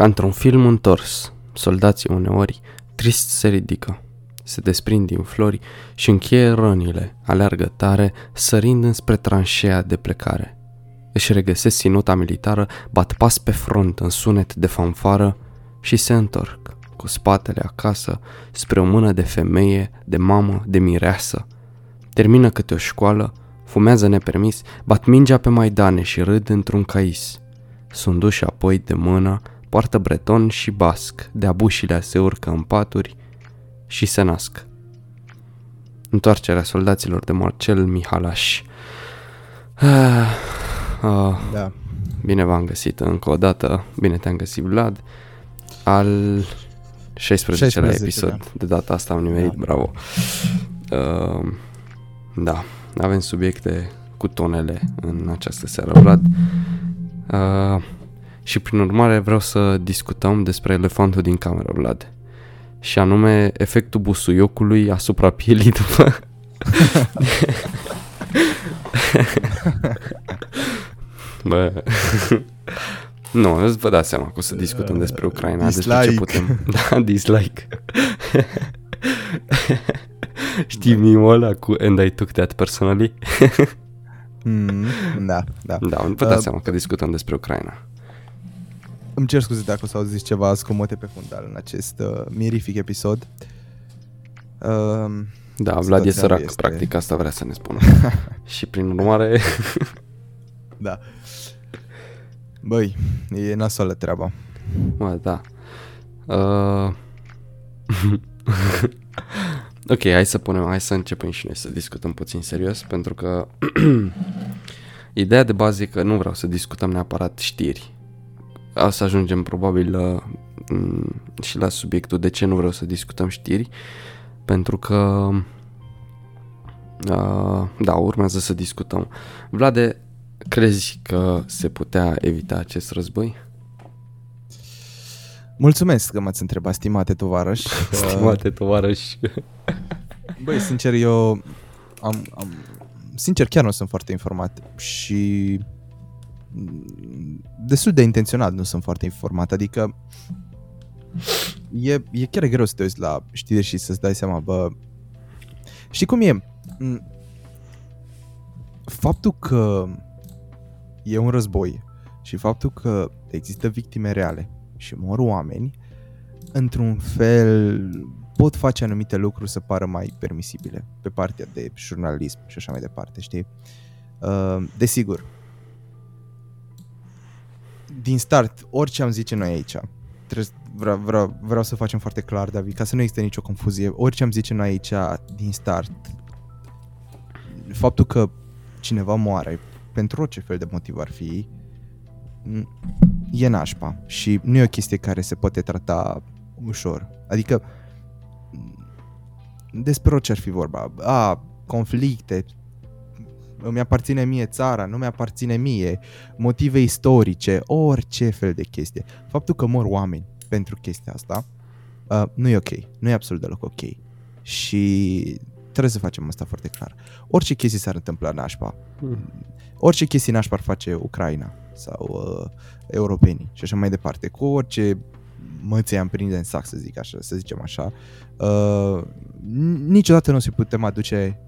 Ca într-un film întors, soldații uneori, trist se ridică, se desprind din flori și încheie rănile, aleargă tare, sărind înspre tranșea de plecare. Își regăsesc sinuta militară, bat pas pe front în sunet de fanfară și se întorc, cu spatele acasă, spre o mână de femeie, de mamă, de mireasă. Termină câte o școală, fumează nepermis, bat mingea pe maidane și râd într-un cais. Sunt duși apoi de mână, poartă breton și basc, de abușile se urcă în paturi și se nasc. Întoarcerea soldaților de Marcel Mihalaș. Ah, ah, Da. bine v-am găsit încă o dată, bine te-am găsit Vlad, al 16-lea 16-lea. episod, de data asta am nimerit, Da. bravo. Uh, da, avem subiecte cu tonele în această seară, Vlad. Uh, și prin urmare vreau să discutăm despre elefantul din cameră, Vlad. Și anume efectul busuiocului asupra pielii după... Bă... nu, vă dați seama că o să discutăm despre Ucraina, despre ce Dislike. putem... Da, dislike. Știi mimul ăla cu And I took that personally? Mm, da, da. Da, vă dați Uh, seama că discutăm despre Ucraina. Îmi cer scuze dacă o să auziți ceva scomote pe fundal în acest uh, mirific episod. Uh, Da, Vlad e situația sărac, este- practic asta vrea să ne spună. și prin urmare, da. Băi, e nasoală treaba. mă, da. Uh... ok, hai să punem, hai să începem și noi să discutăm puțin serios, pentru că ideea de bază e că nu vreau să discutăm neapărat știri. O să ajungem probabil la, m, și la subiectul de ce nu vreau să discutăm știri, pentru că uh, da, urmează să discutăm. Vlade, crezi că se putea evita acest război? Mulțumesc că m-ați întrebat, stimate tovarăș. Uh, Stimate tovarăși. Băi, sincer, eu am, am... Sincer, chiar nu sunt foarte informat și mm, destul de intenționat nu sunt foarte informat, adică e, e chiar greu să te uiți la știri și să-ți dai seama, bă, știi cum e? Mm, Faptul că e un război și faptul că există victime reale și mor oameni, într-un fel pot face anumite lucruri să pară mai permisibile pe partea de jurnalism și așa mai departe, știi? Uh, Desigur, din start, orice am zice noi aici, trebuie, vreau, vreau, vreau să facem foarte clar, David, ca să nu existe nicio confuzie, orice am zice noi aici din start, faptul că cineva moare, pentru orice fel de motiv ar fi, n- e nașpa și nu e o chestie care se poate trata ușor. Adică despre orice ar fi vorba. A, conflicte, îmi aparține mie țara, nu mi-aparține mie, motive istorice, orice fel de chestie. Faptul că mor oameni pentru chestia asta uh, nu e ok, nu e absolut deloc ok. Și trebuie să facem asta foarte clar. Orice chestie s-ar întâmpla nașpa, orice chestie nașpa ar face Ucraina sau uh, europenii și așa mai departe, cu orice măței am prinde în sac, să zic așa, să zicem așa, uh, n- niciodată nu o să putem aduce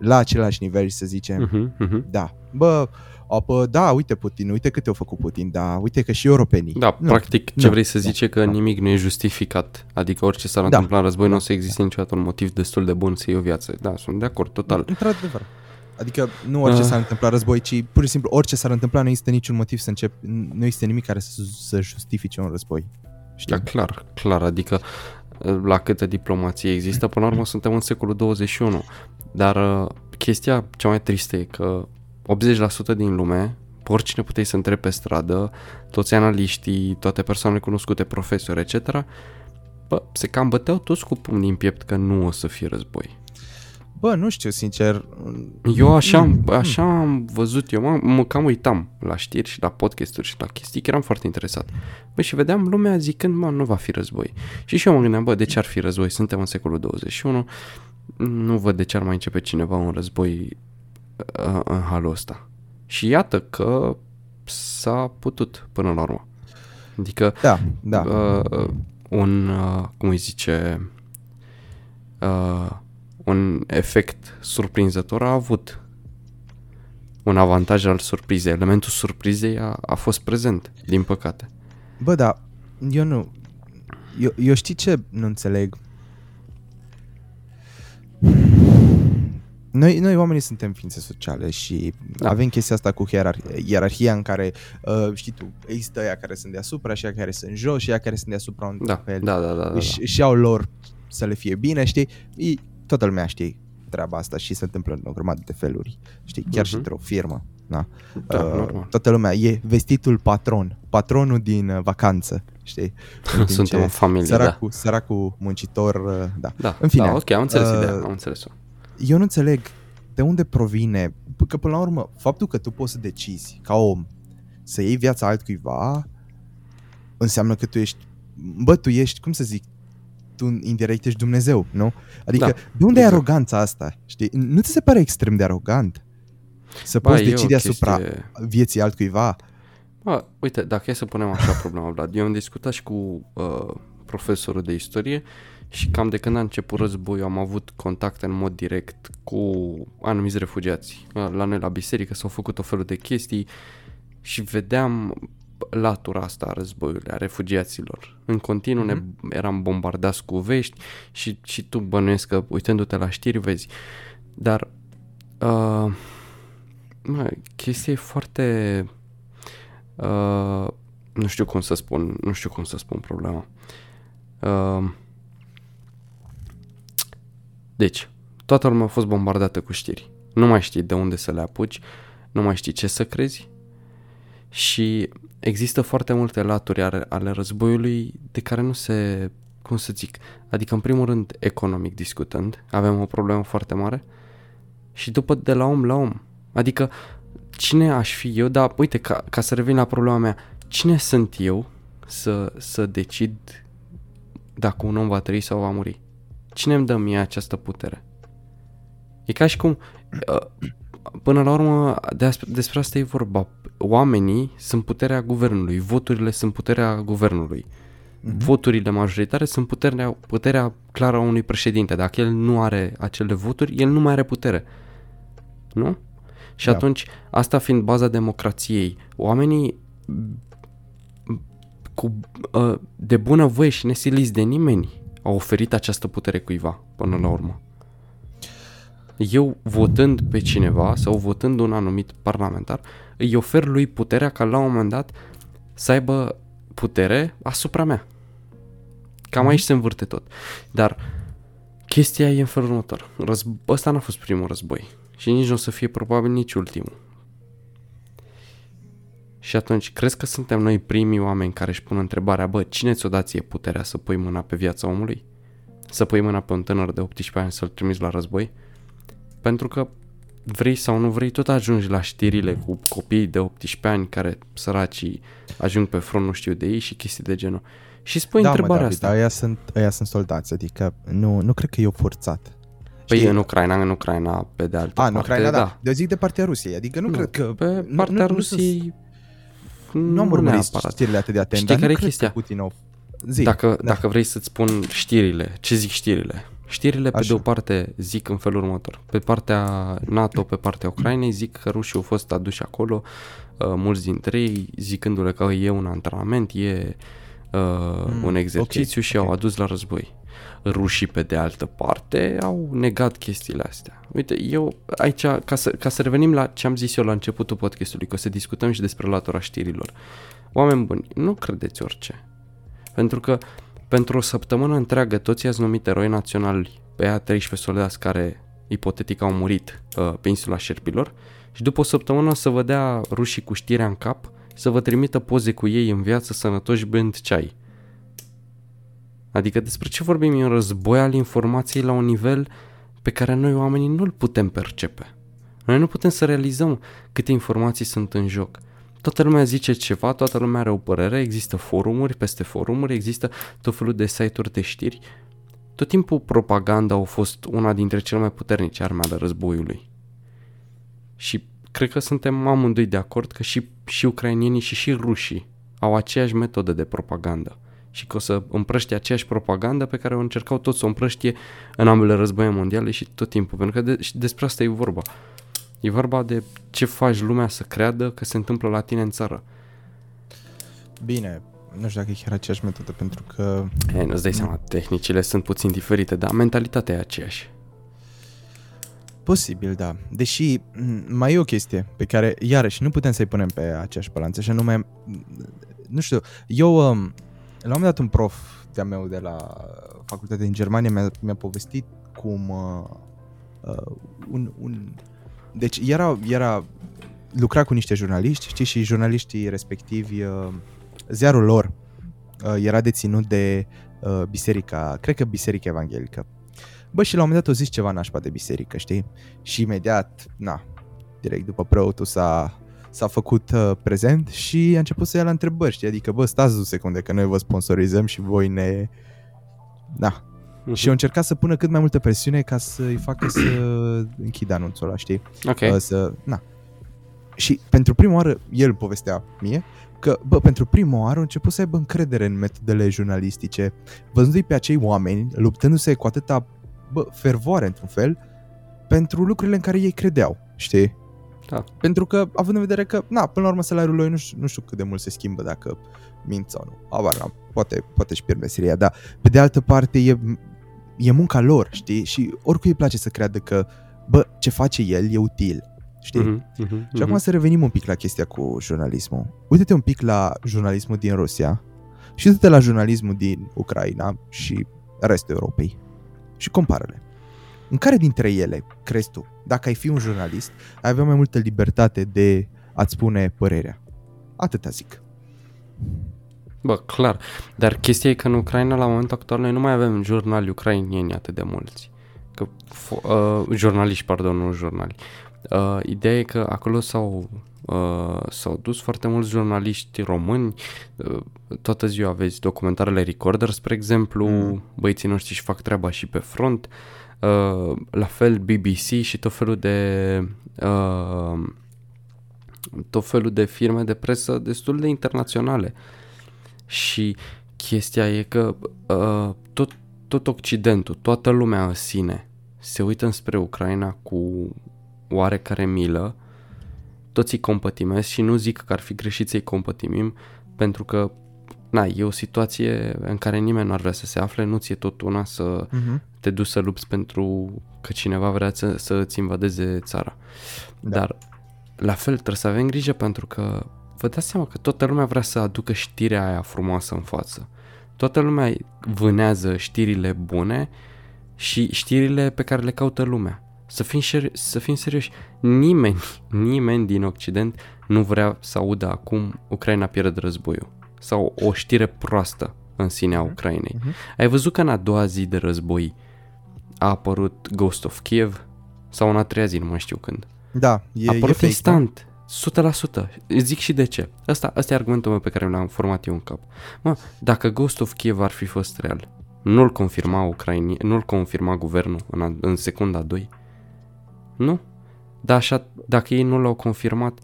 la același nivel și să zicem, Mhm, mhm. da, bă, apă, da, uite Putin, uite câte au făcut Putin, da, uite că și europenii. Da, Nu, practic ce nu, vrei să nu, zici e că nu. nimic nu e justificat. Adică orice s-ar Da. întâmpla în război nu o să existe niciodată un motiv destul de bun să iei o viață. Da, sunt de acord, total. Într-adevăr. Adică nu orice Ah. s-ar întâmpla război, ci pur și simplu orice s-ar întâmpla nu există niciun motiv să încep, nu există nimic care să, să justifice un război. Știi? Da, clar, clar, adică la câtă diplomație există, până la urmă suntem în secolul 21. Dar uh, chestia cea mai tristă e că 80% din lume, pe oricine puteai să întrebi pe stradă, toți analiștii, toate persoanele cunoscute, profesori, etc., bă, se cam băteau toți cu pumnii în piept că nu o să fie război. Bă, nu știu, sincer. Eu așa, am, așa am văzut, eu mă, mă cam uitam la știri și la podcasturi și la chestii, că eram foarte interesat. Bă, și vedeam lumea zicând, mă, nu va fi război. Și și eu mă gândeam, bă, de ce ar fi război? Suntem în secolul 21, nu văd de ce ar mai începe cineva un război uh, în halul ăsta. Și iată că s-a putut până la urmă. Adică Da, da. uh, un, uh, cum îi zice, uh, un efect surprinzător a avut un avantaj al surprizei. Elementul surprizei a, a fost prezent, din păcate. Bă, da, eu nu... Eu, eu știi ce nu înțeleg? Noi, noi oamenii suntem ființe sociale și da. Da. avem chestia asta cu hierar- ierarhia în care, uh, știi tu, există aia care sunt deasupra și aia care sunt jos și aia care sunt deasupra un Da, fel. da, da, da, da, da. Își, își iau lor să le fie bine, știi? E, toată lumea știe treaba asta și se întâmplă în o grămadă de feluri, știi? Chiar și Mhm. într-o firmă, da? Da, Uh, normal. toată lumea e vestitul patron, patronul din uh, vacanță, știi? În timp Suntem ce o familie, da. săracul, săracul muncitor, uh, da. Da, În fine, da, ok, am înțeles uh, ideea, am înțeles-o. Eu nu înțeleg de unde provine, că până la urmă, faptul că tu poți să decizi ca om să iei viața altcuiva înseamnă că tu ești, bă, tu ești, cum să zic, tu indirect ești Dumnezeu, nu? Adică, Da, de unde e exact. aroganța asta? Știi? Nu ți se pare extrem de arogant? Să Ba, poți e o decide asupra chestie- vieții altcuiva? Bă, uite, dacă e să punem așa problema, Vlad, eu am discutat și cu uh, profesorul de istorie și cam de când a început războiul am avut contacte în mod direct cu anumiți refugiați. Uh, La noi la biserică s-au făcut o felul de chestii și vedeam latura asta a războiului, a refugiaților. În continuu ne eram bombardați cu vești și, și tu bănuiesc că uitându-te la știri vezi. Dar uh, mă, chestia e foarte Uh, nu știu cum să spun, nu știu cum să spun problema. Uh, deci, toată lumea a fost bombardată cu știri. Nu mai știi de unde să le apuci, nu mai știi ce să crezi și există foarte multe laturi ale, ale războiului de care nu se, cum să zic, adică în primul rând economic discutând, avem o problemă foarte mare și după de la om la om. Adică cine aș fi eu, dar uite, ca, ca să revin la problema mea, cine sunt eu să, să decid dacă un om va trăi sau va muri? Cine îmi dă mie această putere? E ca și cum, uh, până la urmă, despre, despre asta e vorba. Oamenii sunt puterea guvernului, voturile sunt puterea guvernului. Voturile majoritare sunt puterea, puterea clară a unui președinte. Dacă el nu are acele voturi, el nu mai are putere. Nu? Și Da. atunci, asta fiind baza democrației, oamenii m, cu, uh, de bună voie și nesiliți de nimeni au oferit această putere cuiva până la urmă. Eu votând pe cineva sau votând un anumit parlamentar, îi ofer lui puterea ca la un moment dat să aibă putere asupra mea. Cam aici se învârte tot. Dar chestia e în felul următor. Răzb- ăsta n-a fost primul război. Și nici nu o să fie probabil nici ultimul. Și atunci, crezi că suntem noi primii oameni care își pun întrebarea, bă, cine ți-o dat ție puterea să pui mâna pe viața omului? Să pui mâna pe un tânăr de 18 ani să-l trimiți la război? Pentru că vrei sau nu vrei, tot ajungi la știrile cu copii de 18 ani care săracii ajung pe front, nu știu de ei și chestii de genul. Și spui da, mă, întrebarea David, asta. Aia sunt, aia sunt soldați, adică nu, nu cred că e o forțat. Păi Știi? în Ucraina, în Ucraina, pe de altă A, în parte, Ucraina, da. da. Eu zic de partea Rusiei, adică nu, Nu, cred că... Pe nu- partea nu, nu Rusiei Nu am urmărit neapărat. știrile atât de atent, Știi dar care nu e cred chestia? că Putin au... Zi, Dacă, da. dacă vrei să-ți spun știrile, ce zic știrile? Știrile pe Așa. de o parte zic în felul următor. Pe partea NATO, pe partea Ucrainei, zic că rușii au fost aduși acolo, uh, mulți dintre ei zicându-le că e un antrenament, e uh, Mm, un exercițiu ok, și ok. au adus la război. Rușii, pe de altă parte, au negat chestiile astea. Uite, eu aici, ca să, ca să revenim la ce am zis eu la începutul podcastului, că o să discutăm și despre latura știrilor. Oameni buni, nu credeți orice. Pentru că pentru o săptămână întreagă toți i-ați numit eroi naționali pe aia 13 soldați care ipotetic au murit uh, pe insula șerpilor și după o săptămână să vă dea rușii cu știrea în cap să vă trimită poze cu ei în viață sănătoși bând ceai. Adică despre ce vorbim e un război al informației la un nivel pe care noi oamenii nu-l putem percepe. Noi nu putem să realizăm câte informații sunt în joc. Toată lumea zice ceva, toată lumea are o părere, există forumuri peste forumuri, există tot felul de site-uri de știri. Tot timpul propaganda a fost una dintre cele mai puternice arme ale războiului. Și cred că suntem amândoi de acord că și, și ucrainienii și și rușii au aceeași metodă de propagandă și că o să împrăștie aceeași propagandă pe care o încercau toți să o împrăștie în ambele războaie mondiale și tot timpul, pentru că de, și despre asta e vorba. E vorba de ce faci lumea să creadă că se întâmplă la tine în țară. Bine, nu știu dacă e chiar aceeași metodă, pentru că... E, nu-ți dai seama, tehnicile sunt puțin diferite, dar mentalitatea e aceeași. Posibil, da. Deși mai e o chestie pe care, iarăși, nu putem să-i punem pe aceeași balanță, și anume, nu știu, eu, um, la un moment dat un prof de-a meu de la facultatea din Germania mi-a, mi-a povestit cum uh, uh, un, un... Deci era, era, lucra cu niște jurnaliști, știi, și jurnaliștii respectivi, uh, ziarul lor uh, era deținut de uh, biserica, cred că biserica evanghelică. Bă, și la un moment dat o zis ceva nașpa de biserică, știi? Și imediat, na, direct după preotul s-a, s-a făcut uh, prezent și a început să ia la întrebări, știi? Adică, bă, stați o secunde că noi vă sponsorizăm și voi ne... Da. Uh-huh. Și au încercat să pună cât mai multă presiune ca să-i facă să închidă anunțul ăla, știi? Ok. Uh, să, na. Și pentru prima oară, el povestea mie, că, bă, pentru prima oară a început să aibă încredere în metodele jurnalistice, văzându-i pe acei oameni luptându-se cu atâta bă, fervoare într-un fel pentru lucrurile în care ei credeau, știi? Da. Pentru că, având în vedere că, na, până la urmă salariul lui nu știu, nu știu cât de mult se schimbă dacă mint sau nu. Abar, na, poate, poate și pierd meseria, dar pe de altă parte e, e munca lor, știi? Și oricui îi place să creadă că, bă, ce face el e util, știi? Uh-huh, uh-huh, Și acum să revenim un pic la chestia cu jurnalismul. Uite-te un pic la jurnalismul din Rusia și uite-te la jurnalismul din Ucraina și restul Europei și compară-le. În care dintre ele, crezi tu, dacă ai fi un jurnalist, ai avea mai multă libertate de a-ți spune părerea? Atâta zic. Bă, clar. Dar chestia e că în Ucraina, la momentul actual, noi nu mai avem jurnali ucrainieni atât de mulți. Că, f- uh, jurnaliști, pardon, nu jurnali. Uh, ideea e că acolo s-au, uh, s-au dus foarte mulți jurnaliști români. Uh, toată ziua aveți documentarele Recorder, spre exemplu. Mm. Băieții noștri își fac treaba și pe front. Uh, la fel BBC și tot felul de... Uh, tot felul de firme de presă destul de internaționale. Și chestia e că uh, tot, tot Occidentul, toată lumea în sine se uită înspre Ucraina cu oarecare milă, toți îi compătimesc și nu zic că ar fi greșit să-i compătimim, pentru că na, e o situație în care nimeni nu ar vrea să se afle, nu ți-e tot una să Uh-huh. te duci să lupți pentru că cineva vrea să, să îți invadeze țara. Da. Dar la fel trebuie să avem grijă pentru că vă dați seama că toată lumea vrea să aducă știrea aia frumoasă în față. Toată lumea vânează știrile bune și știrile pe care le caută lumea. Să fim, șer- să fim serioși, nimeni, nimeni din Occident nu vrea să audă acum Ucraina pierde războiul sau o știre proastă în sine a Ucrainei. Mhm. Ai văzut că în a doua zi de război a apărut Ghost of Kiev sau în a treia zi, nu mai știu când. Da, e, a e apărut fake, instant, 100%. Îți Zic și de ce. Asta, asta e argumentul meu pe care l-am format eu în cap. Mă, dacă Ghost of Kiev ar fi fost real, nu-l confirma Ucraini, nu-l confirma guvernul în, a, în secunda 2? Nu? Dar așa, dacă ei nu l-au confirmat,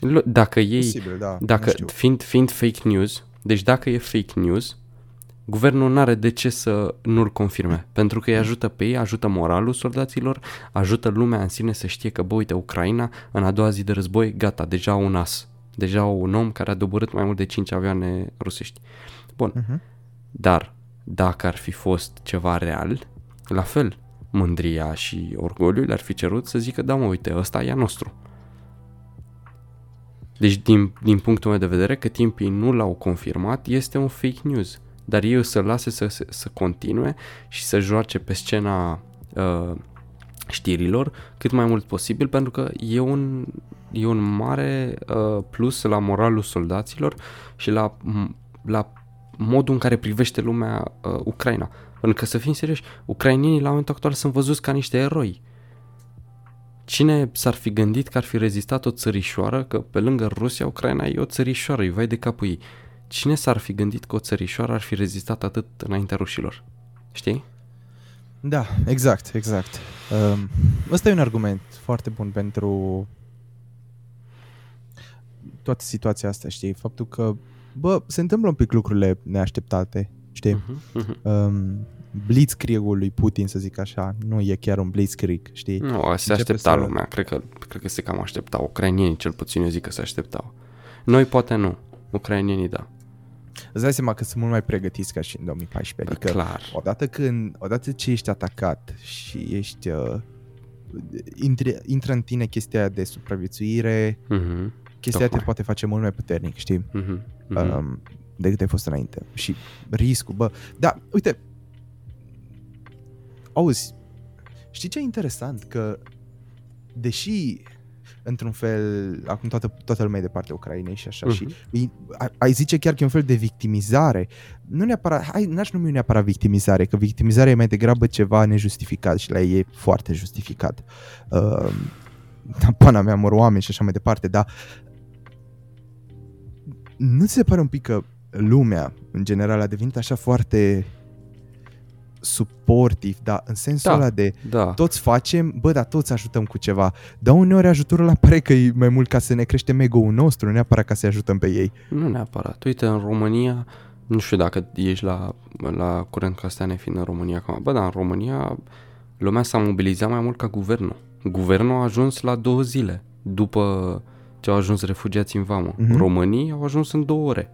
l- dacă Da, ei, posibil, da. nu dacă, știu. fiind, fiind fake news, deci dacă e fake news, guvernul nu are de ce să nu-l confirme, pentru că îi ajută pe ei, ajută moralul soldaților, ajută lumea în sine să știe că, bă, uite, Ucraina, în a doua zi de război, gata, deja au un as, deja au un om care a doborât mai mult de 5 avioane rusești. Bun, Mhm. dar dacă ar fi fost ceva real, la fel, mândria și orgoliul ar fi cerut să zică, da mă, uite, ăsta e a nostru. Deci, din, din punctul meu de vedere, că timpii nu l-au confirmat, este un fake news. Dar ei o să lase să, să, să continue și să joace pe scena uh, știrilor cât mai mult posibil, pentru că e un, e un mare uh, plus la moralul soldaților și la, m- la modul în care privește lumea uh, Ucraina. Pentru că, să fim serioși, ucrainienii la momentul actual sunt văzuți ca niște eroi. Cine s-ar fi gândit că ar fi rezistat o țărișoară, că pe lângă Rusia, Ucraina e o țărișoară, îi vai de capul ei. Cine s-ar fi gândit că o țărișoară ar fi rezistat atât înaintea rușilor? Știi? Da, exact, exact. Um, ăsta e un argument foarte bun pentru toată situația asta, știi? Faptul că, bă, se întâmplă un pic lucrurile neașteptate, știi? Uh-huh, uh-huh. Um, blitzkrieg-ul lui Putin, să zic așa, nu e chiar un blitzkrieg, știi? Nu, se Începe aștepta să- lumea, cred că, cred că se cam aștepta. Ucrainienii cel puțin eu zic că se așteptau. Noi poate nu, ucrainienii da. Îți dai seama că sunt mult mai pregătiți ca și în 2014, adică Clar. odată când, odată ce ești atacat și ești, uh, intre, intră în tine chestia aia de supraviețuire, Mhm, chestia aia te Tocmai. poate face mult mai puternic, știi? mhm, mhm. um, decât ai fost înainte. Și riscul, bă, da, uite, auzi, știi ce e interesant? Că, deși, într-un fel, acum toată, toată lumea e de partea Ucrainei și așa, Mhm. și îi- ai- ai zice chiar că e un fel de victimizare. Nu neapărat, hai, n-aș numi neapărat victimizare, că victimizarea e mai degrabă ceva nejustificat și la ei e foarte justificat. Uh, pana mea, mor oameni și așa mai departe, dar nu ți se pare un pic că lumea, în general, a devenit așa foarte suportiv, dar în sensul Da. ăla de Da, toți facem, bă, dar toți ajutăm cu ceva. Dar uneori ajutorul ăla pare că e mai mult ca să ne creștem ego-ul nostru, nu neapărat ca să ajutăm pe ei. nu neapărat. Uite, în România, nu știu dacă ești la, la curent cu astea nefiind în România acum. Bă, dar în România lumea s-a mobilizat mai mult ca guvernul. Guvernul a ajuns la două zile după ce au ajuns refugiații în vamă. Mhm. Românii au ajuns în două ore.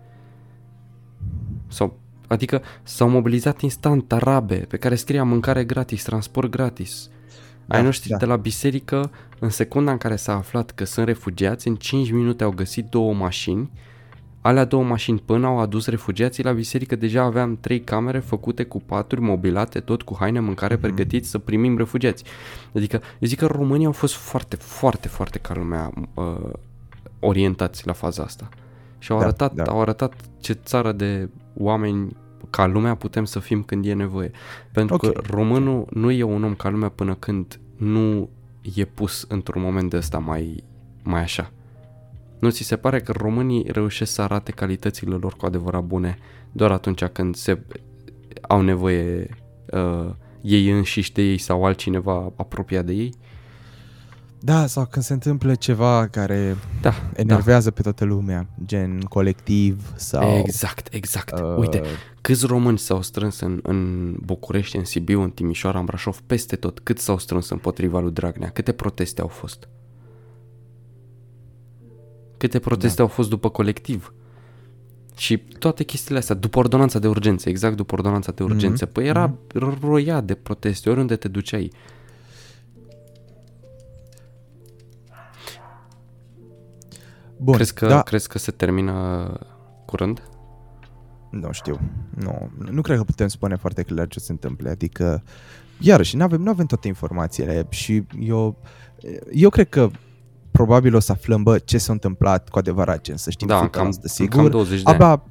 Sau, adică s-au mobilizat instant arabe pe care scria mâncare gratis, transport gratis. Da, Ai noștri da. de la biserică, în secunda în care s-a aflat că sunt refugiați, în 5 minute au găsit două mașini. Alea două mașini până au adus refugiații la biserică, deja aveam trei camere făcute cu paturi mobilate, tot cu haine, mâncare, Mhm. pregătiți să primim refugiați. Adică, eu zic că România au fost foarte, foarte, foarte ca lumea uh, orientați la faza asta. Și au Da, arătat, da. au arătat ce țară de oameni ca lumea putem să fim când e nevoie. Pentru Ok. că românul nu e un om ca lumea până când nu e pus într-un moment de ăsta mai, mai așa. Nu ți se pare că românii reușesc să arate calitățile lor cu adevărat bune doar atunci când se au nevoie uh, ei înșiși de ei sau altcineva apropiat de ei? Da, sau când se întâmplă ceva care Da, enervează pe toată lumea, gen colectiv sau... Exact, exact. uh, Uite, câți români s-au strâns în, în București, în Sibiu, în Timișoara, în Brașov, peste tot, cât s-au strâns împotriva lui Dragnea, câte proteste au fost? Câte proteste Da. au fost după colectiv? Și toate chestiile astea, după ordonanța de urgență, exact după ordonanța de urgență, Mhm. păi era roia de proteste, oriunde te duceai. Bun, crezi, că, da, crezi că se termină curând? Nu știu. Nu, nu cred că putem spune foarte clar ce se întâmplă. Adică, iarăși, nu avem, avem toate informațiile și eu, eu cred că probabil o să aflăm, bă, ce s-a întâmplat cu adevărat, gen, să știm Da, 100% cam, sigur. cam 20 de ani. Abia,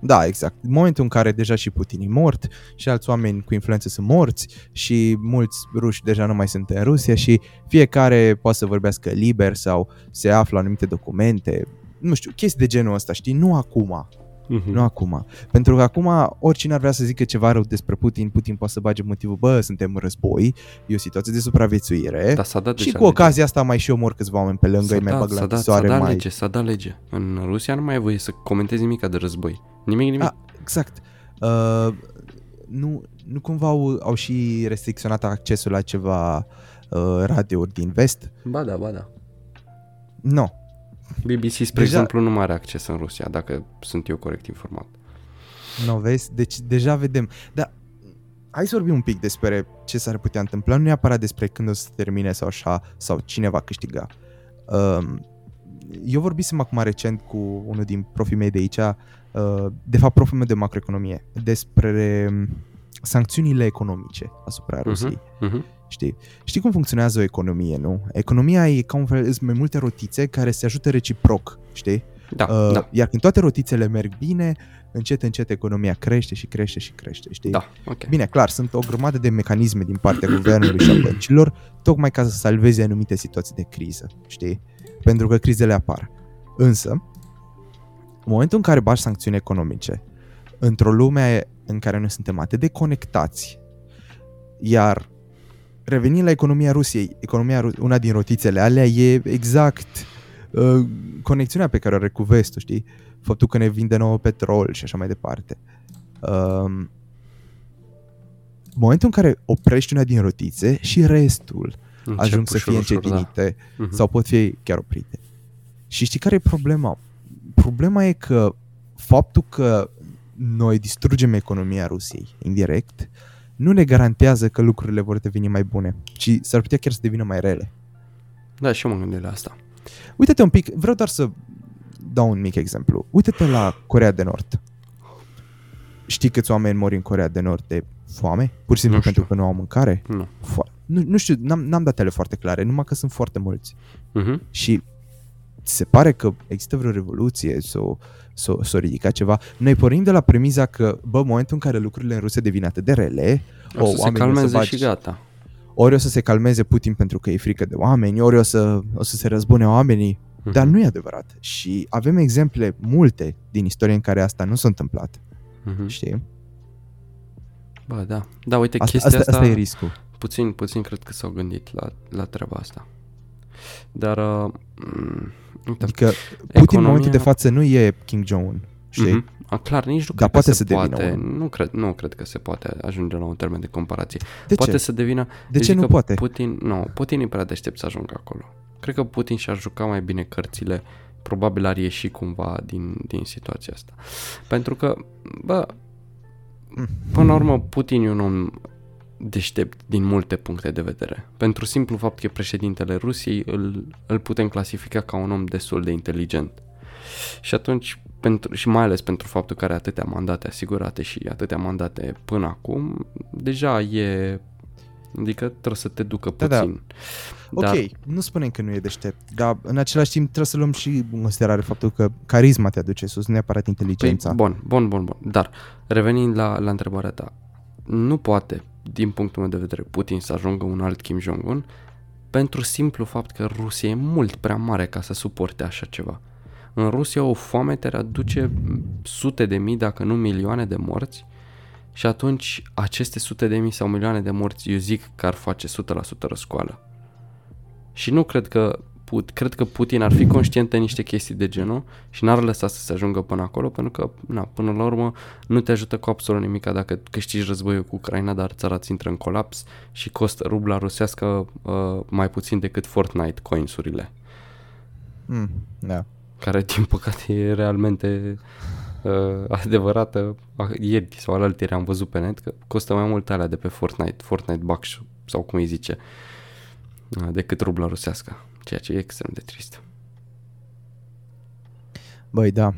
da, exact. În momentul în care deja și Putin e mort și alți oameni cu influență sunt morți și mulți ruși deja nu mai sunt în Rusia și fiecare poate să vorbească liber sau se află anumite documente, nu știu, chestii de genul ăsta, știi? Nu acum, Mhm. nu acum. Pentru că acum oricine ar vrea să zică ceva rău despre Putin, Putin poate să bage motivul, bă, suntem în război, e o situație de supraviețuire. Da, s-a dat și deja cu lege. ocazia asta mai și omor câțiva oameni pe lângă, S-a îi mai dat, bag la s-a dat, s-a închisoare, dat mai... lege, s-a dat lege. În Rusia nu mai ai voie să comentezi nimic de război. Nimic, nimic. Ah, exact. Uh, nu, nu cumva au, au și restricționat accesul la ceva uh, radiouri din vest? Ba da, ba da. Nu. BBC, spre Deja- exemplu, nu mai are acces în Rusia, dacă sunt eu corect informat. Nu vezi? Deci deja vedem. Dar hai să vorbim un pic despre ce s-ar putea întâmpla, nu neapărat despre când o să se termine sau așa, sau cine va câștiga. Um, eu vorbisem acum recent cu unul din profii mei de aici, uh, de fapt proful meu de macroeconomie, despre um, sancțiunile economice asupra Rusiei. Mhm. Știi? Știi cum funcționează o economie, nu? Economia e ca un fel, sunt mai multe rotițe care se ajută reciproc, știi? Da, Uh, da, Iar când toate rotițele merg bine, încet, încet economia crește și crește și crește, știi? da, ok. Bine, clar, sunt o grămadă de mecanisme din partea guvernului și a băncilor, tocmai ca să salveze anumite situații de criză, știi? Pentru că crizele apar. Însă, în momentul în care bași sancțiuni economice, într-o lume în care noi suntem atât de conectați, iar revenind la economia Rusiei, economia, Ru- una din rotițele alea e exact uh, conexiunea pe care o are cu vestul, știi? Faptul că ne vinde nouă petrol și așa mai departe. Uh, momentul în care oprești una din rotițe și restul Încep ajung să ușor, fie ușor, încetinite Da. Mhm. sau pot fi chiar oprite. Și știi care e problema? Problema e că faptul că noi distrugem economia Rusiei indirect nu ne garantează că lucrurile vor deveni mai bune, ci s-ar putea chiar să devină mai rele. Da, și eu mă gândesc la asta. Uite-te un pic, vreau doar să dau un mic exemplu. Uite-te la Corea de Nord. Știi câți oameni mor în Corea de Nord de foame? Pur și simplu Nu știu. pentru că nu au mâncare? Nu. Fo- nu, nu știu, n-am, n-am datele foarte clare, numai că sunt foarte mulți. Mhm. Și se pare că există vreo revoluție sau s-o, s-o ridica ceva. Noi pornim de la premiza că, bă, în momentul în care lucrurile în Rusia devin atât de rele, O să se oamenii calmeze bagi- și gata. ori o să se calmeze Putin pentru că e frică de oameni, ori o să, o să se răzbune oamenii. Mhm. Dar nu e adevărat. Și avem exemple multe din istorie în care asta nu s-a întâmplat. Mhm. Știi? Bă, da. Da, uite, Asta, chestia asta, asta, asta e riscul. puțin, puțin cred că s-au gândit la, la treaba asta. Dar, uh, m- uite, Adică Putin în economia- momentul de față nu e Kim Jong-un. Știi? Mhm. A, clar, nici nu Dar cred poate că se să devină poate. unul. Nu cred, nu cred că se poate ajunge la un termen de comparație. De poate ce? să devină... De eu ce zic nu că poate? Putin, nu, Putin e prea deștept să ajungă acolo. Cred că Putin și-ar juca mai bine cărțile. Probabil ar ieși cumva din, din situația asta. Pentru că, bă, Mm. până la urmă, Putin e un om deștept din multe puncte de vedere. Pentru simplu fapt că e președintele Rusiei, îl, îl putem clasifica ca un om destul de inteligent. Și atunci, pentru, și mai ales pentru faptul că are atâtea mandate asigurate și atâtea mandate până acum, deja e... Adică trebuie să te ducă Da, da. puțin. Ok, Dar, nu spunem că nu e deștept, dar în același timp trebuie să luăm și în considerare faptul că carisma te aduce sus, nu neapărat inteligența. Păi, bun, bun, bun, bun. Dar, revenind la, la întrebarea ta, nu poate, din punctul meu de vedere, Putin să ajungă un alt Kim Jong-un pentru simplu fapt că Rusia e mult prea mare ca să suporte așa ceva. În Rusia o foamete aduce sute de mii, dacă nu milioane de morți și atunci aceste sute de mii sau milioane de morți, eu zic că ar face 100% răscoală. Și nu cred că Put, cred că Putin ar fi conștient de niște chestii de genul și n-ar lăsa să se ajungă până acolo pentru că, na, până la urmă, nu te ajută cu absolut nimic dacă câștigi războiul cu Ucraina, dar țara ți intră în colaps și costă rubla rusească uh, mai puțin decât Fortnite coinsurile, Mm, da. care din păcate e realmente uh, adevărată. Ah, Ieri sau alaltieri am văzut pe net că costă mai mult alea de pe Fortnite, Fortnite Bucks sau cum îi zice, uh, decât rubla rusească, ceea ce e extrem de trist. Băi, da.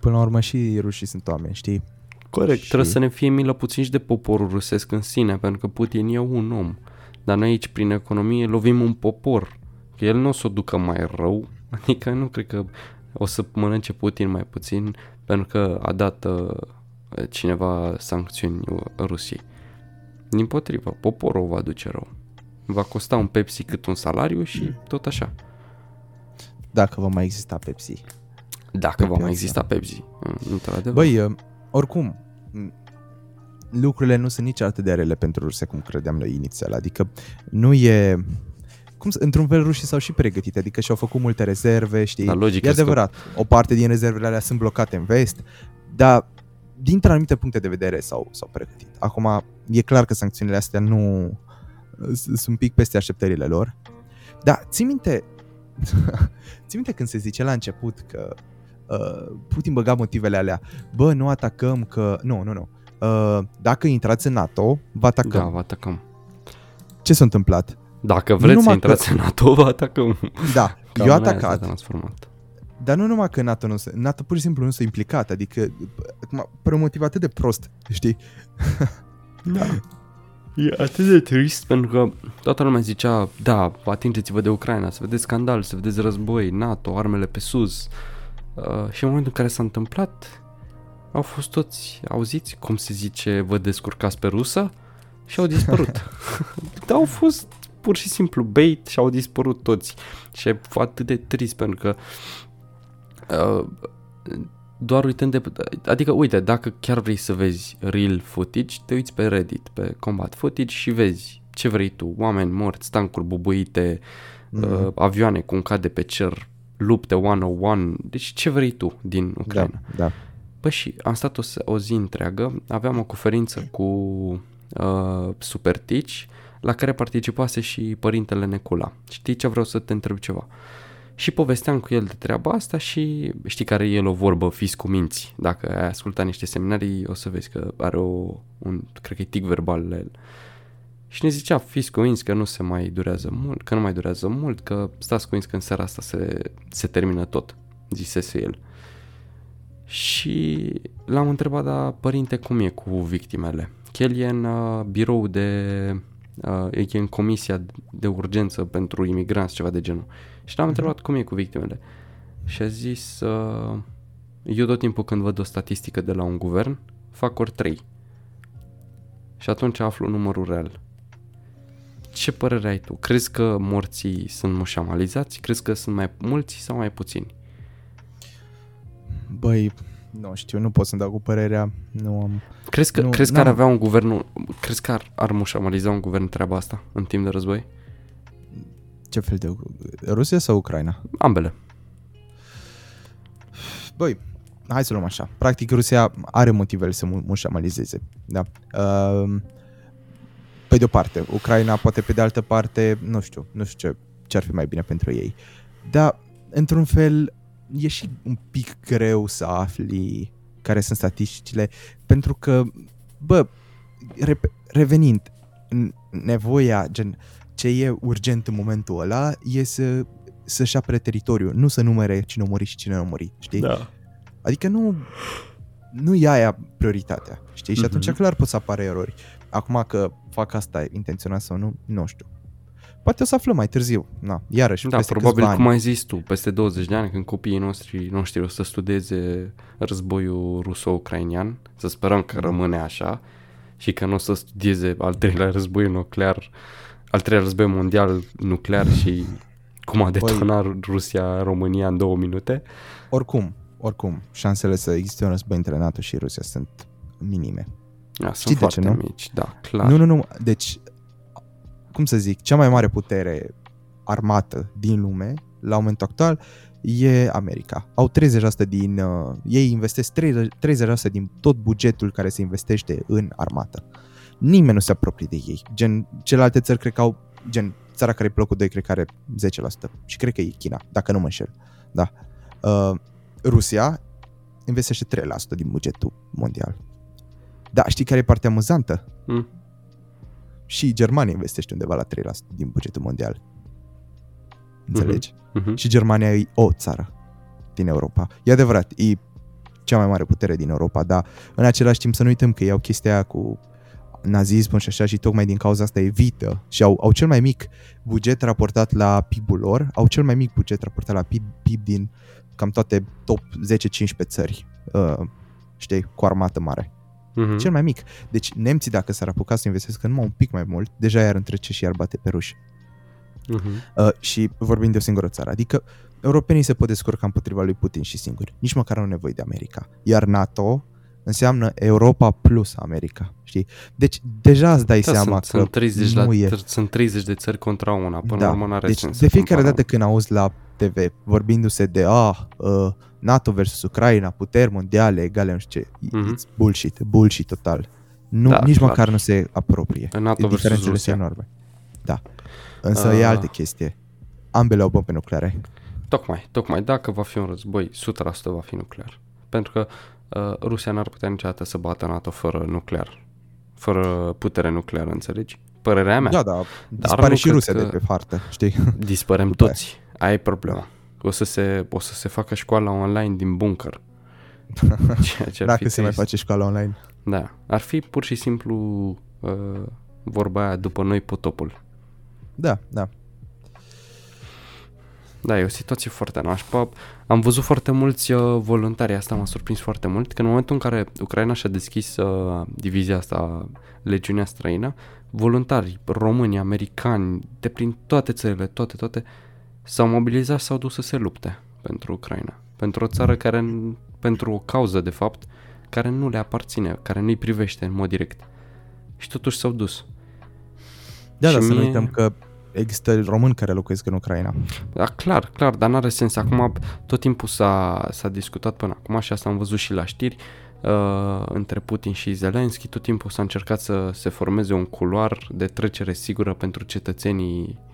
Până la urmă și rușii sunt oameni, știi? Corect, Și- trebuie să ne fie milă puțin și de poporul rusesc în sine, pentru că Putin e un om. Dar noi aici, prin economie, lovim un popor. Că el nu o să o ducă mai rău, adică nu cred că o să mănânce Putin mai puțin pentru că a dat uh, cineva sancțiuni uh, Rusiei. Din potrivă, poporul o va duce rău. Va costa un Pepsi cât un salariu și tot așa. Dacă va mai exista Pepsi. Dacă Pe va mai piață. exista Pepsi. uh, Într-adevăr. Băi, uh, oricum, m, lucrurile nu sunt nici atât de rele pentru Rusia cum credeam noi inițial. Adică nu e... Cum, să- într-un fel rușii s-au și pregătit, adică și-au făcut multe rezerve, știi? Dar logic e este că- adevărat, o parte din rezervele alea sunt blocate în vest, dar dintre anumite puncte de vedere s-au, s-au pregătit. Acum, e clar că sancțiunile astea nu sunt un pic peste așteptările lor, dar ții minte, ții minte când se zice la început că uh, Putin băga motivele alea, bă, nu atacăm că... Nu, nu, nu. Uh, dacă intrați în NATO, vă atacăm. Da, vă atacăm. Ce s-a întâmplat? Dacă vreți să numai intrați că- în NATO, vă atacăm. Da, Cam eu în aia s-a atacat, transformat. dar nu numai că NATO nu se, NATO pur și simplu nu s-a implicat, adică acum, pe un motiv atât de prost, știi? Da. E atât de trist pentru că toată lumea zicea, da, atingeți-vă de Ucraina, să vedeți scandal, să vedeți război, NATO, armele pe sus. Uh, și în momentul în care s-a întâmplat, au fost toți, auziți cum se zice, vă descurcați pe rusă și au dispărut. Dar au fost pur și simplu bait și au dispărut toți. Și e atât de trist pentru că uh, doar uitând de... Adică, uite, dacă chiar vrei să vezi real footage, te uiți pe Reddit, pe combat footage și vezi ce vrei tu. Oameni morți, tancuri bubuite, Mhm. uh, avioane cu un cad de pe cer, lupte one-on-one, deci ce vrei tu din Ucraina. Da, da. Păi și am stat o, se- o zi întreagă, aveam o conferință cu uh, supertici la care participase și părintele Necula. Știi ce vreau să te întreb ceva? Și povesteam cu el de treaba asta și știi care e el o vorbă, fiți cu minți. Dacă ai ascultat niște seminarii, o să vezi că are o, un, cred că e tic verbal la el. Și ne zicea, fiți convinți că nu se mai durează mult, că nu mai durează mult, că stați convinți că în seara asta se, se termină tot, zisese el. Și l-am întrebat, da, părinte, cum e cu victimele? Că el e în uh, birou de... Uh, e în comisia de urgență pentru imigranți, ceva de genul. Și l-am întrebat cum e cu victimele. Și a zis, uh, eu tot timpul când văd o statistică de la un guvern, fac ori 3. Și atunci aflu numărul real. Ce părere ai tu? Crezi că morții sunt mușamalizați? Crezi că sunt mai mulți sau mai puțini? Băi, nu știu, nu pot să-mi dau cu părerea. Nu am... Crezi că, Nu, crezi că ar n-am- avea un guvern, crezi că ar, ar mușamaliza un guvern treaba asta în timp de război? Ce fel de... Rusia sau Ucraina? Ambele. Băi, hai să luăm așa. Practic, Rusia are motivele să mu- mușamalizeze. Da. Uh, pe de o parte, Ucraina poate pe de altă parte, nu știu, nu știu ce, ce ar fi mai bine pentru ei. Dar, într-un fel, e și un pic greu să afli care sunt statisticile, pentru că, bă, re- revenind, n- nevoia, gen, ce e urgent în momentul ăla e să să-și apere teritoriul, nu să numere cine a murit și cine nu a murit, știi? Da. Adică nu, nu e aia prioritatea, știi? Și Mhm. atunci clar pot să apară erori. Acum că fac asta intenționat sau nu, nu știu. Poate o să aflăm mai târziu. Na, iarăși, Da, peste probabil câțiva cum ani. ai zis tu, peste 20 de ani, când copiii noștri, noștri o să studieze războiul ruso-ucrainian, să sperăm că rămâne așa și că nu o să studieze al treilea război nuclear, al treilea război mondial nuclear și cum a detonat Rusia România în două minute. Oricum, oricum, șansele să existe un război între NATO și Rusia sunt minime. Da, Știi sunt de ce, foarte nu? mici, da, clar. Nu, nu, nu. Deci, cum să zic, cea mai mare putere armată din lume, la momentul actual, e America. Au 30% din... Uh, ei investesc 30%, 30% din tot bugetul care se investește în armată. Nimeni nu se apropie de ei. Gen, celelalte țări cred că au... Gen, țara care e pe locul 2 cred că are 10%. Și cred că e China, dacă nu mă înșel. Da. Uh, Rusia investește 3% din bugetul mondial. Da, știi care e partea amuzantă? Mm. Și Germania investește undeva la 3% din bugetul mondial. Înțelegi? Mhm. Și Germania e o țară din Europa. E adevărat, e cea mai mare putere din Europa, dar în același timp să nu uităm că iau chestia aia cu nazismul și așa și tocmai din cauza asta evită și au, au cel mai mic buget raportat la PIB-ul lor, au cel mai mic buget raportat la PIB, PIB din cam toate top 10-15 țări, uh, știi, cu armată mare. Mhm. Cel mai mic. Deci nemții dacă s-ar apuca să investească numai un pic mai mult, deja i-ar întrece și i-ar bate pe ruși. Mhm. Uh, și vorbim de o singură țară. Adică europenii se pot descurca împotriva lui Putin și singuri. Nici măcar nu au nevoie de America. Iar NATO înseamnă Europa plus America. Știi? Deci deja îți dai Da, seama sunt, că sunt, 30 la, nu e. t- sunt 30 de țări contra una, până Da. la urmă n-are Deci sens de să fiecare comparăm. dată când auzi la TV vorbindu-se de ah, uh, NATO versus Ucraina, puteri mondiale egale, nu știu ce, Mhm. it's bullshit, bullshit total. Nu, Da, nici clar. măcar nu se apropie. În NATO versus Diferențele Rusia. sunt enorme. Da. Însă e Ah. altă chestie. Ambele au bombe nucleare. Tocmai, tocmai, dacă va fi un război, 100% va fi nuclear. Pentru că uh, Rusia n-ar putea niciodată să bată NATO fără nuclear. Fără putere nucleară, înțelegi? Părerea mea. Da, da. Dispare nu și cred Rusia că- de pe hartă, știi? Dispărem După aia. toți. Aia e problema. O să se, o să se facă școala online din bunker. Ceea ce ar Dacă fi se mai trist. face școala online. Da. Ar fi pur și simplu uh, vorba aia după noi potopul. Da, da. Da, e o situație foarte nașpa. Am văzut foarte mulți uh, voluntari, asta m-a surprins foarte mult, că în momentul în care Ucraina și-a deschis uh, divizia asta, legiunea străină, voluntari români, americani, de prin toate țările, toate, toate, s-au mobilizat și s-au dus să se lupte pentru Ucraina. Pentru o țară care, n- pentru o cauză, de fapt, care nu le aparține, care nu-i privește în mod direct. Și totuși s-au dus. Da, Și dar să nu mie- uităm că există români care locuiesc în Ucraina. Da, clar, clar, dar n-are sens. Acum tot timpul s-a, s-a discutat până acum și asta am văzut și la știri, uh, între Putin și Zelensky, tot timpul s-a încercat să se formeze un culoar de trecere sigură pentru cetățenii uh,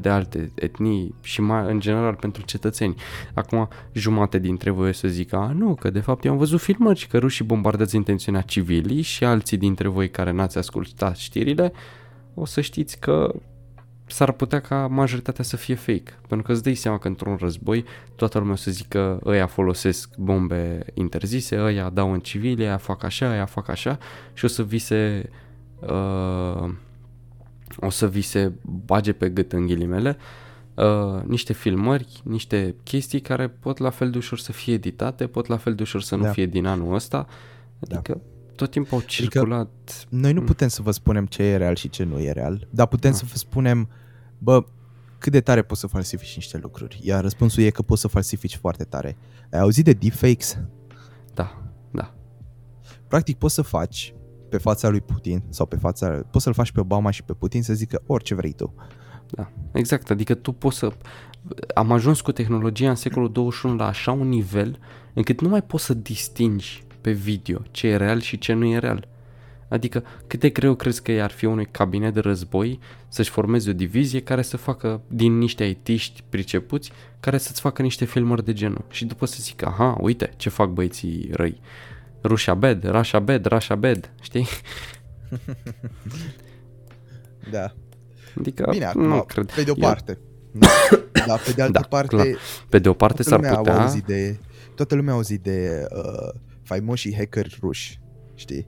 de alte etnii și mai în general pentru cetățeni. Acum jumate dintre voi o să zică, a nu, că de fapt eu am văzut filmări și că rușii bombardează intențiunea civilii și alții dintre voi care n-ați ascultat știrile, o să știți că s-ar putea ca majoritatea să fie fake. Pentru că îți dai seama că într-un război toată lumea o să zică ăia folosesc bombe interzise, ăia dau în civili, ăia fac așa, ăia fac așa și o să vi se... Uh, o să vi se bage pe gât în ghilimele uh, niște filmări, niște chestii care pot la fel de ușor să fie editate, pot la fel de ușor să nu Da. fie din anul ăsta. Adică da. tot timpul au circulat... Noi nu putem să vă spunem ce e real și ce nu e real, dar putem Da. să vă spunem, bă, cât de tare poți să falsifici niște lucruri. Iar răspunsul e că poți să falsifici foarte tare. Ai auzit de deepfakes? Da, da. Practic poți să faci pe fața lui Putin sau pe fața, poți să-l faci pe Obama și pe Putin să zică orice vrei tu. Da, exact, adică tu poți să... Am ajuns cu tehnologia în secolul 21 la așa un nivel încât nu mai poți să distingi pe video ce e real și ce nu e real. Adică cât de greu crezi că ar fi unui cabinet de război să-și formeze o divizie care să facă din niște aitiști pricepuți care să-ți facă niște filmări de genul și după să zică, aha, uite ce fac băieții răi. Rușa bed, Russia bed, Russia bed, știi? Da. Adică Bine, nu acum, cred. pe de o Eu- parte. Dar pe de altă Da, parte, clar. Pe de o parte toată s-ar lumea putea... a auzit de, toată lumea a auzit de uh, faimoșii hackeri ruși, știi?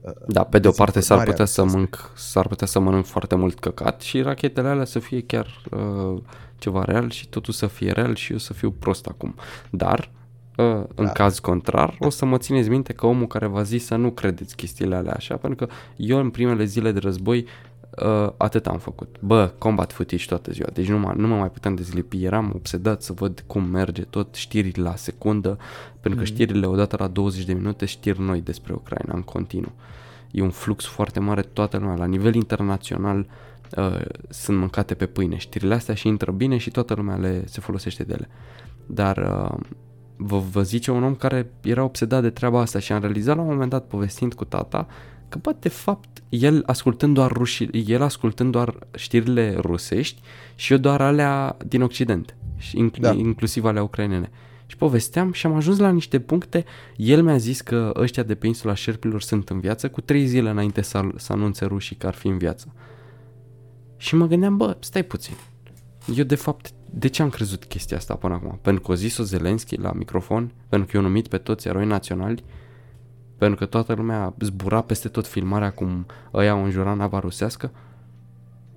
Uh, Da, pe de o parte s-ar dezinformarea putea să rusă. mânc, s-ar putea să mănânc foarte mult căcat și rachetele alea să fie chiar uh, ceva real și totul să fie real și eu să fiu prost acum. Dar, uh, în Da. caz contrar, o să mă țineți minte că omul care v-a zis să nu credeți chestiile alea așa, pentru că eu în primele zile de război uh, atât am făcut. Bă, combat footage toată ziua, deci nu, mă- nu mă mai puteam dezlipi, eram obsedat să văd cum merge tot, știri la secundă, pentru că știrile odată la 20 de minute știri noi despre Ucraina în continuu. E un flux foarte mare, toată lumea, la nivel internațional uh, sunt mâncate pe pâine știrile astea și intră bine și toată lumea le, se folosește de ele. Dar uh, vă, vă zice un om care era obsedat de treaba asta și am realizat la un moment dat povestind cu tata că bă, de fapt el ascultând doar ruși, el ascultând doar știrile rusești și eu doar alea din Occident, și inc- Da. inclusiv alea ucrainene. Și povesteam și am ajuns la niște puncte, el mi-a zis că ăștia de pe insula șerpilor sunt în viață cu trei zile înainte să, să anunțe rușii că ar fi în viață. Și mă gândeam, bă, stai puțin. Eu de fapt, de ce am crezut chestia asta până acum? Pentru că o zis-o Zelenski la microfon? Pentru că eu numit pe toți eroi naționali? Pentru că toată lumea zbura peste tot filmarea cum ăia au înjurat nava rusească?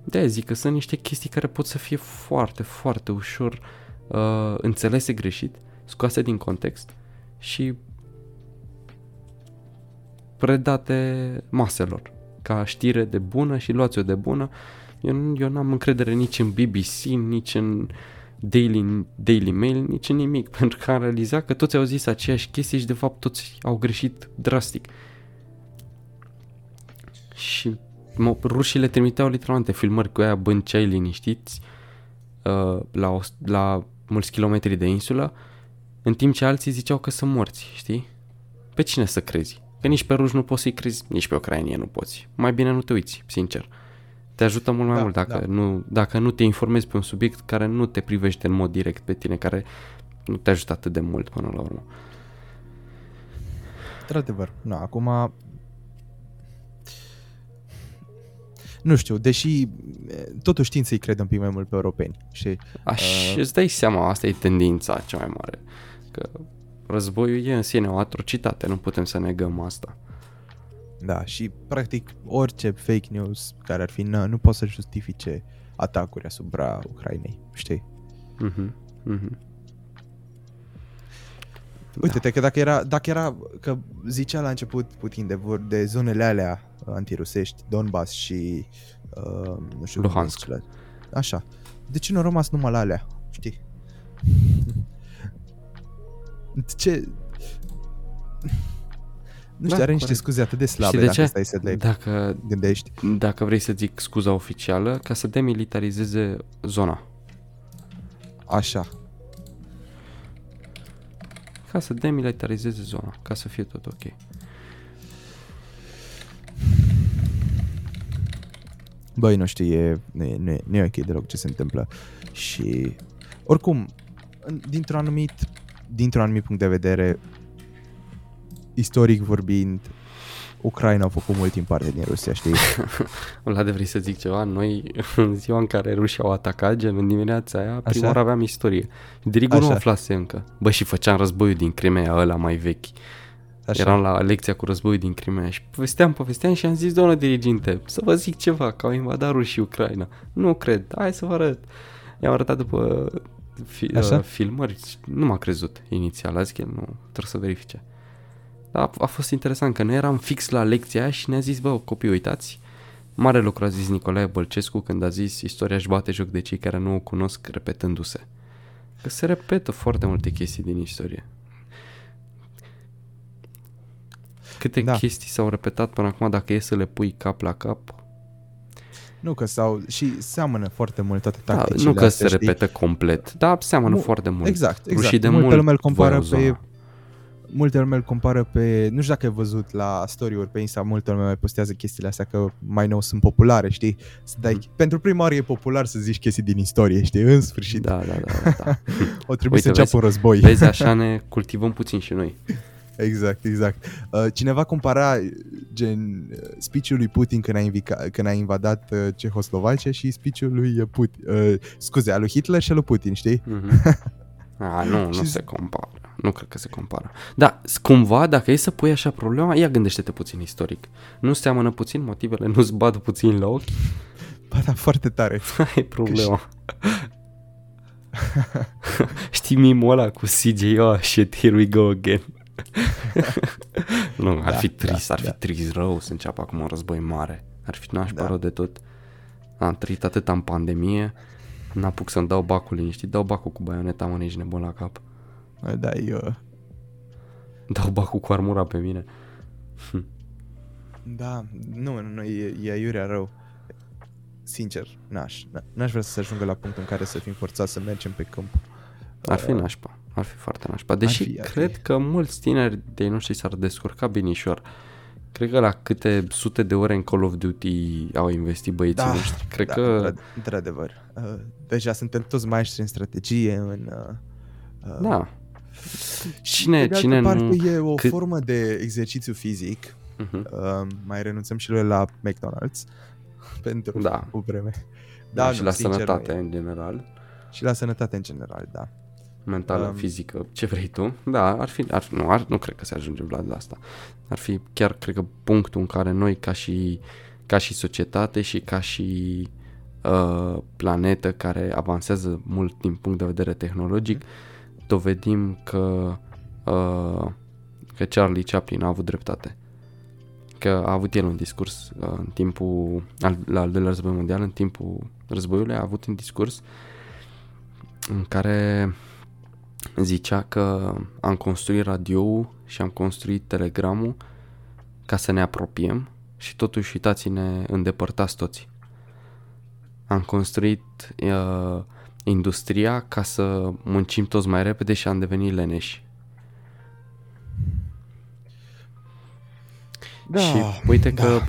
de zic că sunt niște chestii care pot să fie foarte, foarte ușor uh, înțelese greșit, scoase din context și predate maselor ca știre de bună și luați-o de bună. Eu, nu- eu n-am încredere nici în BBC, nici în Daily, Daily Mail, nici în nimic, pentru că am realizat că toți au zis aceeași chestie și de fapt toți au greșit drastic. Și mă, rușii le trimiteau literalmente filmări cu aia bâncei liniștiți uh, la, o, la mulți kilometri de insulă, în timp ce alții ziceau că sunt morți, știi? Pe cine să crezi? Că nici pe ruși nu poți să-i crezi, nici pe ucrainieni nu poți. Mai bine nu te uiți, sincer. Te ajută mult mai Da, mult dacă, da. nu, dacă nu te informezi pe un subiect care nu te privește în mod direct pe tine, care nu te ajută atât de mult până la urmă. Într-adevăr, na, acum... Nu știu, deși e, totuși știind să-i cred un pic mai mult pe europeni, știi? Aș, Uh. îți dai seama, asta e tendința cea mai mare. Că războiul e în sine o atrocitate, nu putem să negăm asta. Da, și practic orice fake news care ar fi, na, nu poate să justifice atacuri asupra Ucrainei, știi? Mhm, mhm. Uite-te că dacă era, dacă era, că zicea la început Putin de, vor, de zonele alea antirusești, Donbass și uh, nu știu cum Luhansk. zice celălalt. Așa. De ce nu au rămas numai la alea? Știi? Ce... Nu știu, Da, are niște corect. scuze atât de slabe Știi de dacă ce? stai să le Dacă, gândești. dacă vrei să zic scuza oficială, ca să demilitarizeze zona. Așa. Ca să demilitarizeze zona, ca să fie tot ok. Băi, nu știu, e, nu, e, nu, e, nu e ok deloc ce se întâmplă. Și, oricum, în- dintr-un anumit, dintr-un anumit punct de vedere, istoric vorbind, Ucraina a făcut mult timp parte din Rusia, știi? Vlad, vrei să zic ceva? Noi, în ziua în care rușii au atacat, gen în dimineața aia, prima oară aveam istorie. Dirigul nu Așa. aflase încă. Bă, și făceam războiul din Crimea, ăla mai vechi. Așa. Eram la lecția cu războiul din Crimea și povesteam, povesteam și am zis, doamnă diriginte, să vă zic ceva, că au invadat rușii Ucraina. Nu cred, hai să vă arăt. I-am arătat după fi, Așa? uh, filmări, și nu m-a crezut inițial, a zis că el nu, trebuie să verifice. Dar a, a fost interesant că noi eram fix la lecția aia și ne-a zis, bă, copii, uitați, mare lucru a zis Nicolae Bălcescu când a zis istoria își bate joc de cei care nu o cunosc repetându-se. Că se repetă foarte multe chestii din istorie. Câte Da. da. chestii s-au repetat până acum dacă e să le pui cap la cap? Nu că sau și seamănă foarte mult toate Da, tacticile nu că astea, se știi? repetă complet, dar seamănă Mu- foarte mult. Exact, exact. Rușii de Multă mult lume îl compară voiau pe zona. Multe lume îl compară pe, nu știu dacă ai văzut la story-uri pe Insta, multe lume mai postează chestiile astea că mai nou sunt populare, știi? Să dai, Mhm. Pentru prima oară e popular să zici chestii din istorie, știi? În sfârșit. Da, da, da, da, da. O trebuie Uite, să înceapă un război. Vezi, așa ne cultivăm puțin și noi. Exact, exact. Uh, cineva compara gen uh, speech-ul lui Putin când a, invica, când a invadat uh, Cehoslovacia și speech-ul lui uh, Putin, uh, scuze, al lui Hitler și al lui Putin, știi? Mhm. A, nu, nu Și- se compară. Nu cred că se compară. Da, s- cumva, dacă e să pui așa problema, ia gândește-te puțin istoric. Nu seamănă puțin motivele, nu-ți bat puțin la ochi? Ba da, foarte tare. Aia e problema. Știi mimul ăla cu CJ, oh shit, here we go again. nu, ar Da, fi trist, da, ar fi da. trist rău să înceapă acum un război mare. Ar fi nașpa Da. rău de tot. Am trăit atâta în pandemie, n-apuc să-mi dau bacul liniștit, dau bacul cu baioneta, mă, ești nebun la cap. Da, eu... Dau bacul cu armura pe mine. Da, nu, nu, nu e, e aiurea rău. Sincer, n-aș. n- N-aș vrea să se ajungă la punctul în care să fim forțați să mergem pe câmp. Ar fi Uh, nașpa, ar fi foarte nașpa. Deși fi, ar cred fi. că mulți tineri de noștri s-ar descurca binișor. Cred că la câte sute de ore în Call of Duty au investit băieții Da, noștri. Cred da, că, într- într-adevăr. Uh, deja suntem toți maestri în strategie, în... Uh, uh, da. Și Cine, pe de cine altă nu... parte e o cât- formă de exercițiu fizic. Mhm. Uh, mai renunțăm și noi la McDonald's pentru Da. o vreme. Da, și nu, la sincer, sănătate nu e. în general, Și la sănătate în general, da. mentală, Um, fizică, ce vrei tu. Da, ar fi, ar, nu, ar, nu cred că se ajunge la la asta. Ar fi chiar, cred că, punctul în care noi, ca și, ca și societate și ca și uh, planetă care avansează mult din punct de vedere tehnologic, dovedim că, uh, că Charlie Chaplin a avut dreptate. Că a avut el un discurs uh, în timpul, al, la al doilea război mondial, în timpul războiului, a avut un discurs în care zicea că am construit radio și am construit telegramul ca să ne apropiem și totuși uitați-ne îndepărtați toți. Am construit uh, industria ca să muncim toți mai repede și am devenit leneși. Da, și uite da. că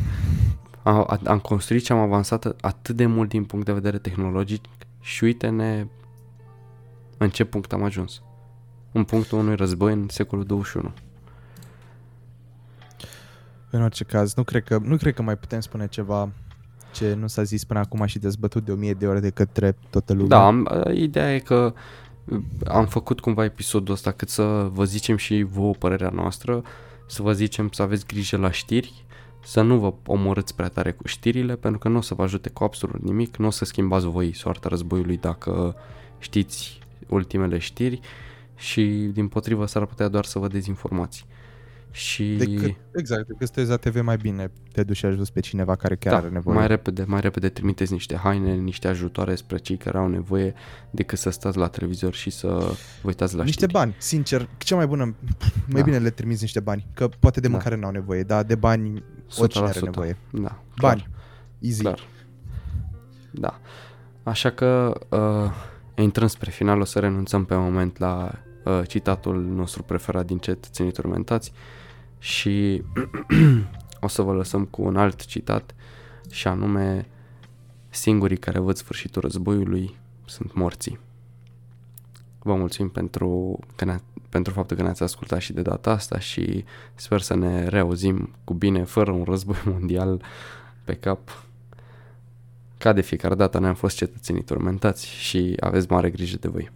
a, a, am construit și am avansat atât de mult din punct de vedere tehnologic și uite-ne în ce punct am ajuns. În punctul unui război în secolul 21. În orice caz, nu cred, că, nu cred că mai putem spune ceva ce nu s-a zis până acum și dezbătut de o mie de ore de către toată lumea. Da, am, ideea e că am făcut cumva episodul ăsta cât să vă zicem și vouă părerea noastră, să vă zicem să aveți grijă la știri, să nu vă omorâți prea tare cu știrile, pentru că nu o să vă ajute cu absolut nimic, nu o să schimbați voi soarta războiului dacă știți ultimele știri și din potrivă s-ar putea doar să vă dezinformați. Și Decât, exact, decât să te uiți la TV mai bine te duci și ajuți pe cineva care chiar da, are nevoie. mai repede, mai repede trimiteți niște haine, niște ajutoare spre cei care au nevoie decât să stați la televizor și să vă uitați la niște știri. bani, sincer, cea mai bună, mai Da. bine le trimiți niște bani, că poate de Da. mâncare n-au nevoie, dar de bani oricine are 100%. nevoie. Da, Bani, clar. easy. Clar. Da. Așa că uh, intrăm spre final, o să renunțăm pe moment la uh, citatul nostru preferat din Cetățenii Turmentați și o să vă lăsăm cu un alt citat și anume singurii care văd sfârșitul războiului sunt morții. Vă mulțumim pentru, că ne pentru faptul că ne-ați ascultat și de data asta și sper să ne reauzim cu bine, fără un război mondial pe cap. Ca de fiecare dată ne-am fost cetățenii turmentați și aveți mare grijă de voi.